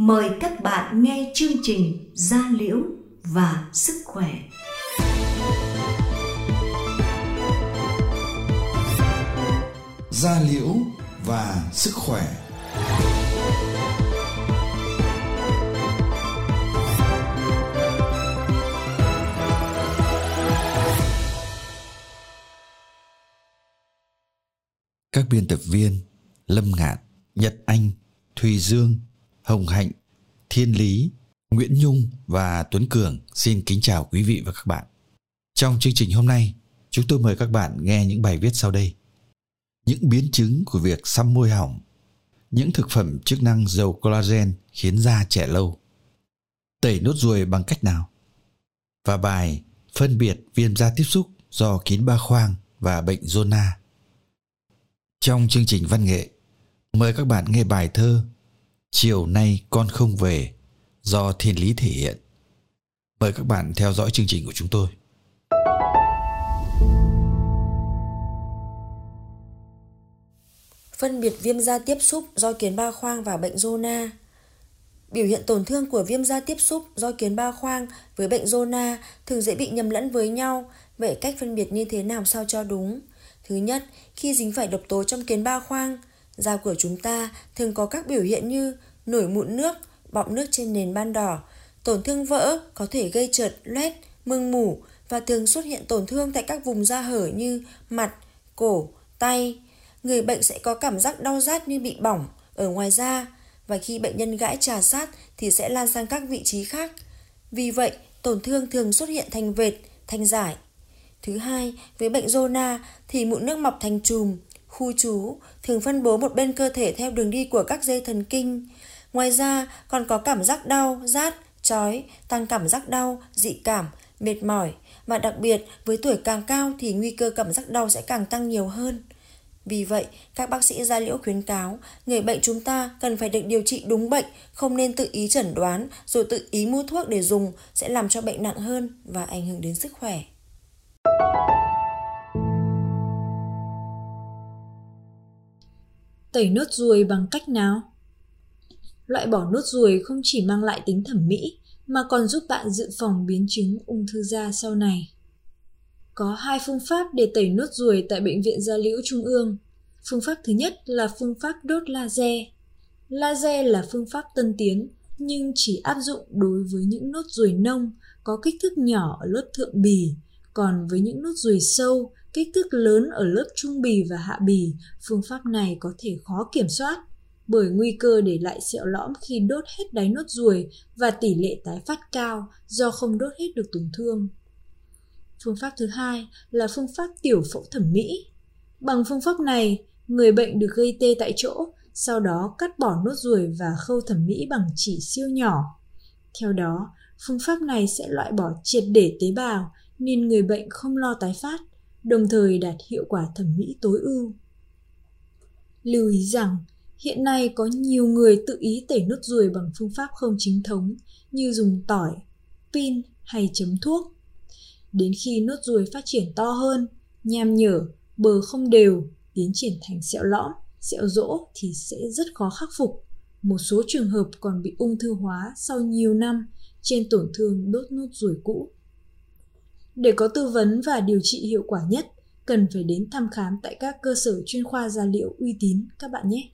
mời các bạn nghe chương trình Gia Liễu và Sức Khỏe. Gia Liễu và Sức Khỏe Các biên tập viên Lâm Ngạn, Nhật Anh, Thùy Dương, Hồng Hạnh, Thiên Lý, Nguyễn Nhung và Tuấn Cường xin kính chào quý vị và các bạn. Trong chương trình hôm nay, chúng tôi mời các bạn nghe những bài viết sau đây. Những biến chứng của việc xăm môi hỏng, những thực phẩm chức năng giàu collagen khiến da trẻ lâu. Tẩy nốt ruồi bằng cách nào? Và bài phân biệt viêm da tiếp xúc do kín ba khoang và bệnh zona. Trong chương trình văn nghệ, mời các bạn nghe bài thơ Chiều nay con không về do Thiên Lý thể hiện. Mời các bạn theo dõi chương trình của chúng tôi. Phân biệt viêm da tiếp xúc do kiến ba khoang và bệnh zona. Biểu hiện tổn thương của viêm da tiếp xúc do kiến ba khoang với bệnh zona thường dễ bị nhầm lẫn với nhau, vậy cách phân biệt như thế nào sao cho đúng? Thứ nhất, khi dính phải độc tố trong kiến ba khoang, da của chúng ta thường có các biểu hiện như nổi mụn nước, bọng nước trên nền ban đỏ, tổn thương vỡ có thể gây trượt, loét, mưng mủ và thường xuất hiện tổn thương tại các vùng da hở như mặt, cổ, tay. Người bệnh sẽ có cảm giác đau rát như bị bỏng ở ngoài da và khi bệnh nhân gãi trà sát thì sẽ lan sang các vị trí khác. Vì vậy, tổn thương thường xuất hiện thành vệt, thành giải. Thứ hai, với bệnh zona thì mụn nước mọc thành chùm, khu trú, thường phân bố một bên cơ thể theo đường đi của các dây thần kinh. Ngoài ra, còn có cảm giác đau, rát, chói, tăng cảm giác đau, dị cảm, mệt mỏi và đặc biệt với tuổi càng cao thì nguy cơ cảm giác đau sẽ càng tăng nhiều hơn. Vì vậy, các bác sĩ da liễu khuyến cáo người bệnh chúng ta cần phải được điều trị đúng bệnh, không nên tự ý chẩn đoán rồi tự ý mua thuốc để dùng sẽ làm cho bệnh nặng hơn và ảnh hưởng đến sức khỏe. Tẩy nốt ruồi bằng cách nào? Loại bỏ nốt ruồi không chỉ mang lại tính thẩm mỹ mà còn giúp bạn dự phòng biến chứng ung thư da sau này. Có hai phương pháp để tẩy nốt ruồi tại Bệnh viện Gia Liễu Trung ương. Phương pháp thứ nhất là phương pháp đốt laser. Laser là phương pháp tân tiến nhưng chỉ áp dụng đối với những nốt ruồi nông có kích thước nhỏ ở lớp thượng bì, còn với những nốt ruồi sâu, kích thước lớn ở lớp trung bì và hạ bì, phương pháp này có thể khó kiểm soát bởi nguy cơ để lại sẹo lõm khi đốt hết đáy nốt ruồi và tỷ lệ tái phát cao do không đốt hết được tổn thương. Phương pháp thứ hai là phương pháp tiểu phẫu thẩm mỹ. Bằng phương pháp này, người bệnh được gây tê tại chỗ, sau đó cắt bỏ nốt ruồi và khâu thẩm mỹ bằng chỉ siêu nhỏ. Theo đó, phương pháp này sẽ loại bỏ triệt để tế bào nên người bệnh không lo tái phát, đồng thời đạt hiệu quả thẩm mỹ tối ưu. Lưu ý rằng, hiện nay có nhiều người tự ý tẩy nốt ruồi bằng phương pháp không chính thống như dùng tỏi, pin hay chấm thuốc. Đến khi nốt ruồi phát triển to hơn, nham nhở, bờ không đều, tiến triển thành sẹo lõm, sẹo rỗ thì sẽ rất khó khắc phục. Một số trường hợp còn bị ung thư hóa sau nhiều năm trên tổn thương đốt nốt ruồi cũ. Để có tư vấn và điều trị hiệu quả nhất, cần phải đến thăm khám tại các cơ sở chuyên khoa da liễu uy tín các bạn nhé.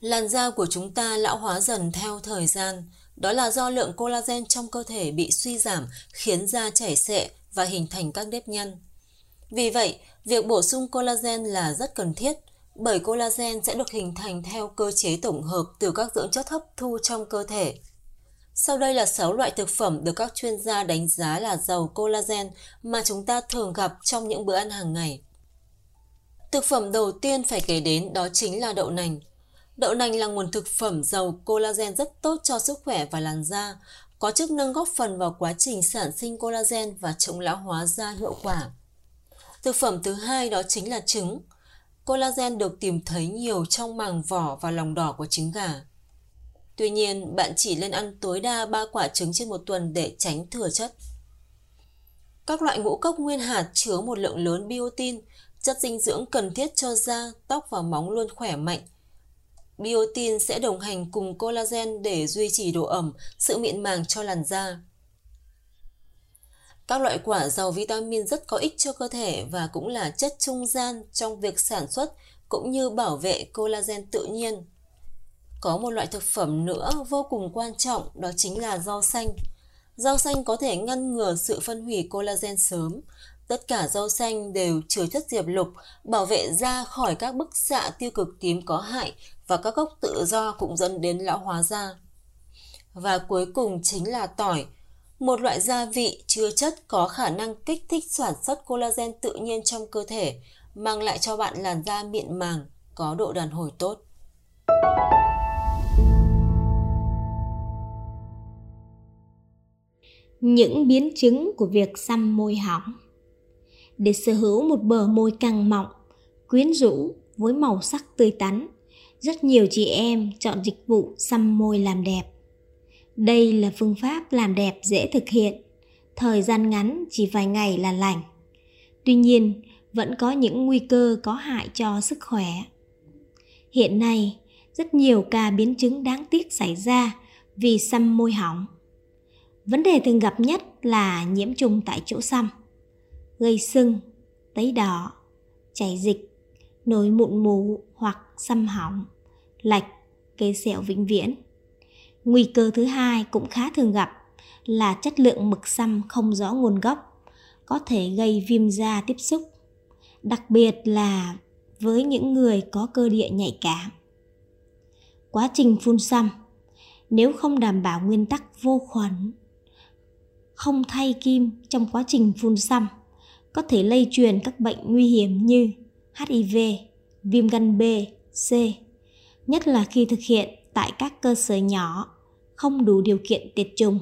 Làn da của chúng ta lão hóa dần theo thời gian, đó là do lượng collagen trong cơ thể bị suy giảm khiến da chảy xệ và hình thành các nếp nhăn. Vì vậy, việc bổ sung collagen là rất cần thiết bởi collagen sẽ được hình thành theo cơ chế tổng hợp từ các dưỡng chất hấp thu trong cơ thể. Sau đây là 6 loại thực phẩm được các chuyên gia đánh giá là giàu collagen mà chúng ta thường gặp trong những bữa ăn hàng ngày. Thực phẩm đầu tiên phải kể đến đó chính là đậu nành. Đậu nành là nguồn thực phẩm giàu collagen rất tốt cho sức khỏe và làn da, có chức năng góp phần vào quá trình sản sinh collagen và chống lão hóa da hiệu quả. Thực phẩm thứ hai đó chính là trứng. Collagen được tìm thấy nhiều trong màng vỏ và lòng đỏ của trứng gà. Tuy nhiên, bạn chỉ nên ăn tối đa 3 quả trứng trên một tuần để tránh thừa chất. Các loại ngũ cốc nguyên hạt chứa một lượng lớn biotin, chất dinh dưỡng cần thiết cho da, tóc và móng luôn khỏe mạnh. Biotin sẽ đồng hành cùng collagen để duy trì độ ẩm, sự mịn màng cho làn da. Các loại quả giàu vitamin rất có ích cho cơ thể và cũng là chất trung gian trong việc sản xuất cũng như bảo vệ collagen tự nhiên. Có một loại thực phẩm nữa vô cùng quan trọng đó chính là rau xanh. Rau xanh có thể ngăn ngừa sự phân hủy collagen sớm. Tất cả rau xanh đều chứa chất diệp lục, bảo vệ da khỏi các bức xạ tiêu cực tím có hại và các gốc tự do cũng dẫn đến lão hóa da. Và cuối cùng chính là tỏi, một loại gia vị chứa chất có khả năng kích thích sản xuất collagen tự nhiên trong cơ thể, mang lại cho bạn làn da mịn màng, có độ đàn hồi tốt. Những biến chứng của việc xăm môi hỏng Để sở hữu một bờ môi căng mọng, quyến rũ với màu sắc tươi tắn, rất nhiều chị em chọn dịch vụ xăm môi làm đẹp. Đây là phương pháp làm đẹp dễ thực hiện, thời gian ngắn chỉ vài ngày là lành. Tuy nhiên, vẫn có những nguy cơ có hại cho sức khỏe. Hiện nay, rất nhiều ca biến chứng đáng tiếc xảy ra vì xăm môi hỏng. Vấn đề thường gặp nhất là nhiễm trùng tại chỗ xăm, gây sưng, tấy đỏ, chảy dịch, nổi mụn mù hoặc xăm hỏng, lạch, gây sẹo vĩnh viễn. Nguy cơ thứ hai cũng khá thường gặp là chất lượng mực xăm không rõ nguồn gốc, có thể gây viêm da tiếp xúc, đặc biệt là với những người có cơ địa nhạy cảm. Quá trình phun xăm nếu không đảm bảo nguyên tắc vô khuẩn, không thay kim trong quá trình phun xăm, có thể lây truyền các bệnh nguy hiểm như HIV, viêm gan B, C, nhất là khi thực hiện tại các cơ sở nhỏ không đủ điều kiện tiệt trùng.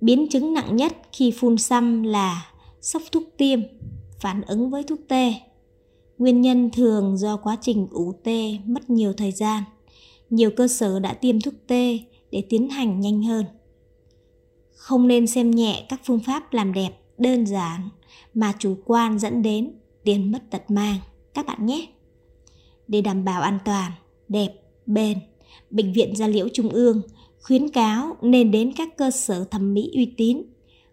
Biến chứng nặng nhất khi phun xăm là sốc thuốc tiêm, phản ứng với thuốc tê. Nguyên nhân thường do quá trình ủ tê mất nhiều thời gian. Nhiều cơ sở đã tiêm thuốc tê để tiến hành nhanh hơn. Không nên xem nhẹ các phương pháp làm đẹp đơn giản mà chủ quan dẫn đến tiền mất tật mang các bạn nhé. Để đảm bảo an toàn, đẹp, bền, Bệnh viện Gia Liễu Trung ương khuyến cáo nên đến các cơ sở thẩm mỹ uy tín,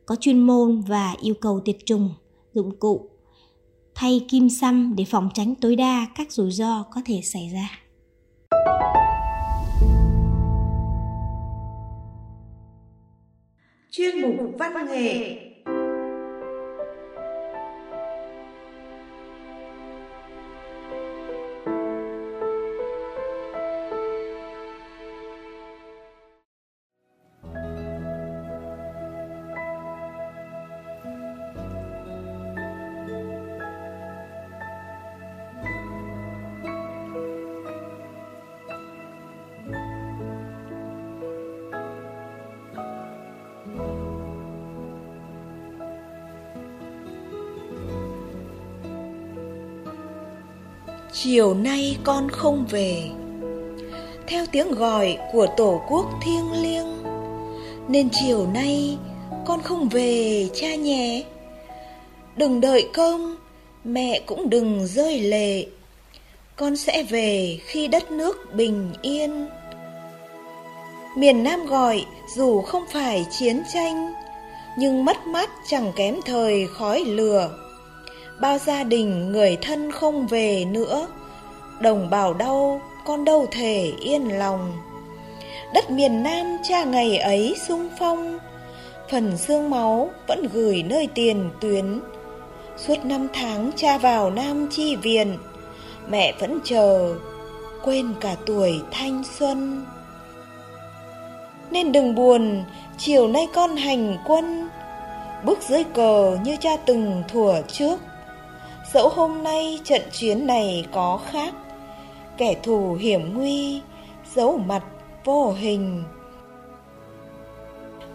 có chuyên môn và yêu cầu tiệt trùng, dụng cụ, thay kim xăm để phòng tránh tối đa các rủi ro có thể xảy ra. Chuyên mục văn nghệ chiều nay con không về. Theo tiếng gọi của tổ quốc thiêng liêng, nên chiều nay con không về, cha nhé. Đừng đợi cơm, mẹ cũng đừng rơi lệ. Con sẽ về khi đất nước bình yên. Miền nam gọi, dù không phải chiến tranh, nhưng mất mát chẳng kém thời khói lửa bao gia đình người thân không về nữa. Đồng bào đau, con đâu thể yên lòng. Đất miền nam cha ngày ấy sung phong. Phần xương máu vẫn gửi nơi tiền tuyến. Suốt năm tháng cha vào nam chi viện, mẹ vẫn chờ, quên cả tuổi thanh xuân. Nên đừng buồn, chiều nay con hành quân. Bước dưới cờ như cha từng thủa trước dẫu hôm nay trận chiến này có khác, kẻ thù hiểm nguy, giấu mặt vô hình.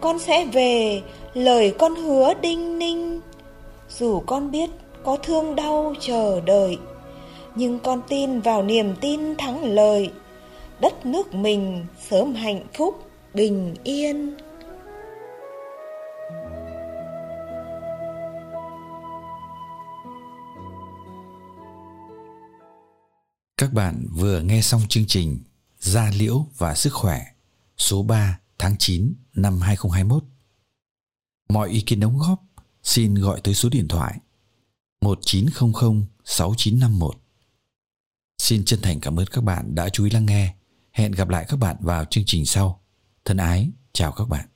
Con sẽ về, lời con hứa đinh ninh. Dù con biết có thương đau chờ đợi, nhưng con tin vào niềm tin thắng lợi. Đất nước mình sớm hạnh phúc, bình yên. Các bạn vừa nghe xong chương trình Gia liễu và sức khỏe số 3 tháng 9 năm 2021. Mọi ý kiến đóng góp xin gọi tới số điện thoại 1900 6951. Xin chân thành cảm ơn các bạn đã chú ý lắng nghe. Hẹn gặp lại các bạn vào chương trình sau. Thân ái, chào các bạn.